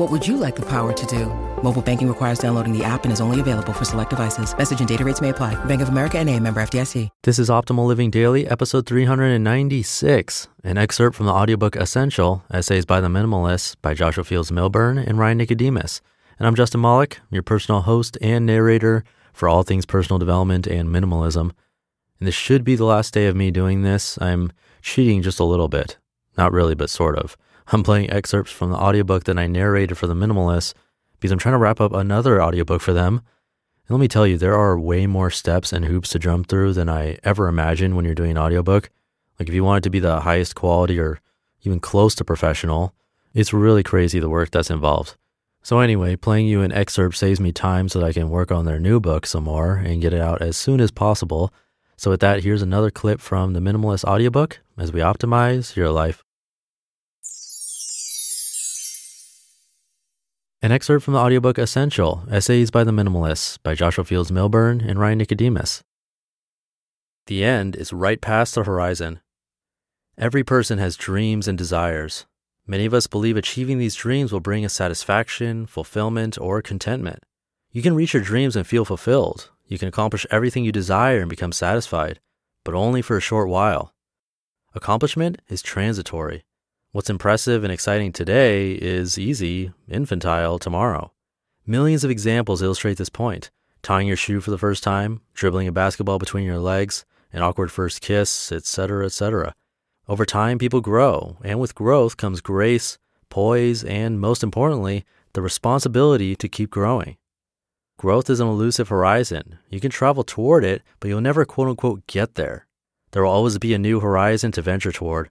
What would you like the power to do? Mobile banking requires downloading the app and is only available for select devices. Message and data rates may apply. Bank of America and a member FDIC. This is Optimal Living Daily, episode 396, an excerpt from the audiobook Essential, Essays by the Minimalists by Joshua Fields Millburn and Ryan Nicodemus. And I'm Justin Malik, your personal host and narrator for all things personal development and minimalism. And this should be the last day of me doing this. I'm cheating just a little bit. Not really, but sort of. I'm playing excerpts from the audiobook that I narrated for the minimalists because I'm trying to wrap up another audiobook for them. And let me tell you, there are way more steps and hoops to jump through than I ever imagined when you're doing an audiobook. Like if you want it to be the highest quality or even close to professional, it's really crazy the work that's involved. So anyway, playing you an excerpt saves me time so that I can work on their new book some more and get it out as soon as possible. So with that, here's another clip from the Minimalist audiobook as we optimize your life. An excerpt from the audiobook Essential Essays by the Minimalists by Joshua Fields Millburn and Ryan Nicodemus. The end is right past the horizon. Every person has dreams and desires. Many of us believe achieving these dreams will bring us satisfaction, fulfillment, or contentment. You can reach your dreams and feel fulfilled. You can accomplish everything you desire and become satisfied, but only for a short while. Accomplishment is transitory. What's impressive and exciting today is easy, infantile tomorrow. Millions of examples illustrate this point. Tying your shoe for the first time, dribbling a basketball between your legs, an awkward first kiss, etc., etc. Over time, people grow, and with growth comes grace, poise, and most importantly, the responsibility to keep growing. Growth is an elusive horizon. You can travel toward it, but you'll never quote unquote get there. There will always be a new horizon to venture toward,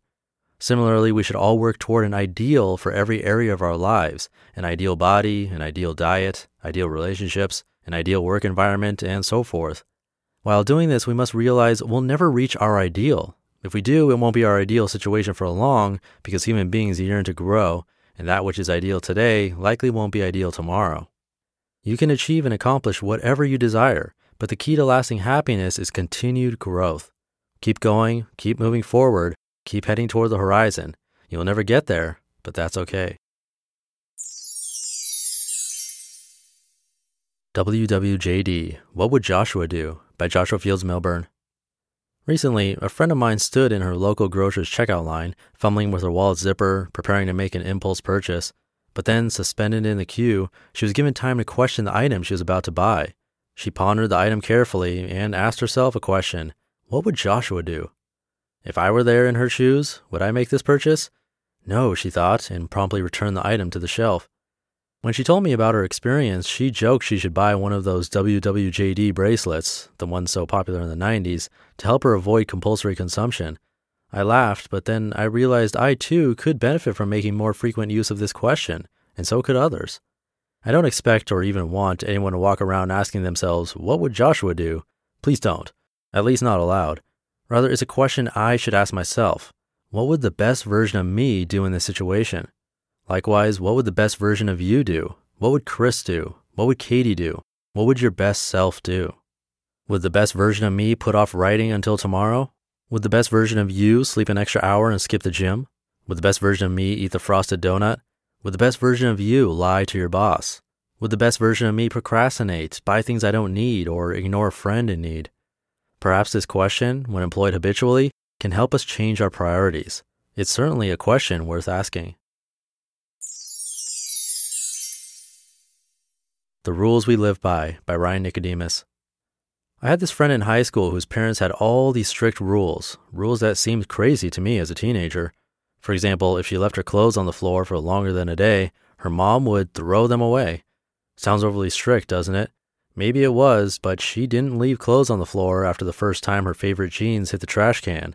Similarly, we should all work toward an ideal for every area of our lives an ideal body, an ideal diet, ideal relationships, an ideal work environment, and so forth. While doing this, we must realize we'll never reach our ideal. If we do, it won't be our ideal situation for long because human beings yearn to grow, and that which is ideal today likely won't be ideal tomorrow. You can achieve and accomplish whatever you desire, but the key to lasting happiness is continued growth. Keep going, keep moving forward, Keep heading toward the horizon. You'll never get there, but that's okay. WWJD What Would Joshua Do? by Joshua Fields Millburn. Recently, a friend of mine stood in her local grocer's checkout line, fumbling with her wallet zipper, preparing to make an impulse purchase. But then, suspended in the queue, she was given time to question the item she was about to buy. She pondered the item carefully and asked herself a question What would Joshua do? If I were there in her shoes, would I make this purchase? No, she thought, and promptly returned the item to the shelf. When she told me about her experience, she joked she should buy one of those WWJD bracelets, the ones so popular in the 90s, to help her avoid compulsory consumption. I laughed, but then I realized I too could benefit from making more frequent use of this question, and so could others. I don't expect or even want anyone to walk around asking themselves, What would Joshua do? Please don't. At least not aloud. Rather, it's a question I should ask myself. What would the best version of me do in this situation? Likewise, what would the best version of you do? What would Chris do? What would Katie do? What would your best self do? Would the best version of me put off writing until tomorrow? Would the best version of you sleep an extra hour and skip the gym? Would the best version of me eat the frosted donut? Would the best version of you lie to your boss? Would the best version of me procrastinate, buy things I don't need, or ignore a friend in need? Perhaps this question, when employed habitually, can help us change our priorities. It's certainly a question worth asking. The Rules We Live By by Ryan Nicodemus. I had this friend in high school whose parents had all these strict rules, rules that seemed crazy to me as a teenager. For example, if she left her clothes on the floor for longer than a day, her mom would throw them away. Sounds overly strict, doesn't it? Maybe it was, but she didn't leave clothes on the floor after the first time her favorite jeans hit the trash can.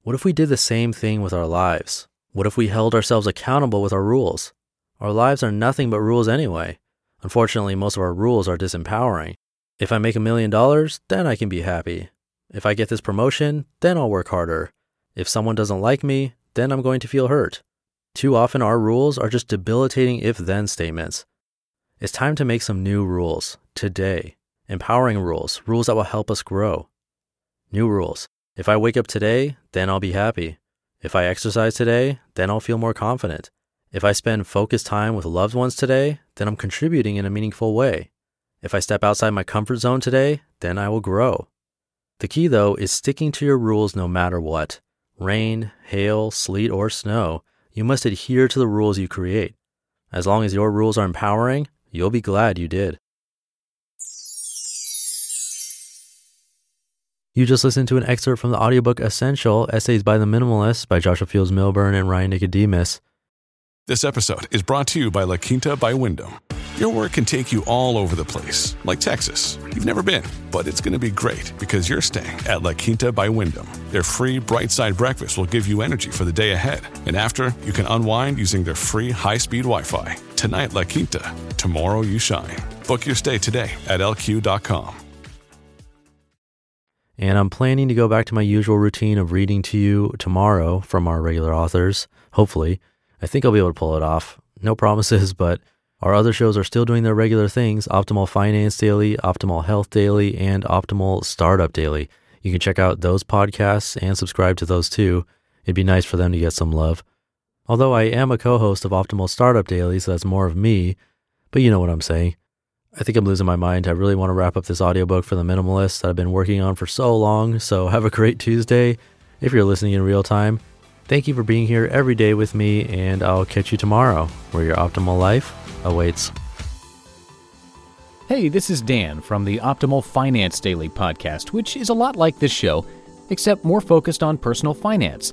What if we did the same thing with our lives? What if we held ourselves accountable with our rules? Our lives are nothing but rules anyway. Unfortunately, most of our rules are disempowering. If I make a million dollars, then I can be happy. If I get this promotion, then I'll work harder. If someone doesn't like me, then I'm going to feel hurt. Too often, our rules are just debilitating if then statements. It's time to make some new rules today. Empowering rules, rules that will help us grow. New rules. If I wake up today, then I'll be happy. If I exercise today, then I'll feel more confident. If I spend focused time with loved ones today, then I'm contributing in a meaningful way. If I step outside my comfort zone today, then I will grow. The key, though, is sticking to your rules no matter what rain, hail, sleet, or snow. You must adhere to the rules you create. As long as your rules are empowering, you'll be glad you did. You just listened to an excerpt from the audiobook Essential Essays by the Minimalists by Joshua Fields Millburn and Ryan Nicodemus. This episode is brought to you by La Quinta by Wyndham. Your work can take you all over the place, like Texas. You've never been, but it's going to be great because you're staying at La Quinta by Wyndham. Their free bright side breakfast will give you energy for the day ahead. And after, you can unwind using their free high speed Wi Fi. Tonight, La Quinta. Tomorrow, you shine. Book your stay today at lq.com. And I'm planning to go back to my usual routine of reading to you tomorrow from our regular authors. Hopefully, I think I'll be able to pull it off. No promises, but our other shows are still doing their regular things Optimal Finance Daily, Optimal Health Daily, and Optimal Startup Daily. You can check out those podcasts and subscribe to those too. It'd be nice for them to get some love. Although I am a co host of Optimal Startup Daily, so that's more of me, but you know what I'm saying. I think I'm losing my mind. I really want to wrap up this audiobook for the minimalist that I've been working on for so long. So have a great Tuesday if you're listening in real time. Thank you for being here every day with me, and I'll catch you tomorrow where your optimal life awaits. Hey, this is Dan from the Optimal Finance Daily podcast, which is a lot like this show, except more focused on personal finance.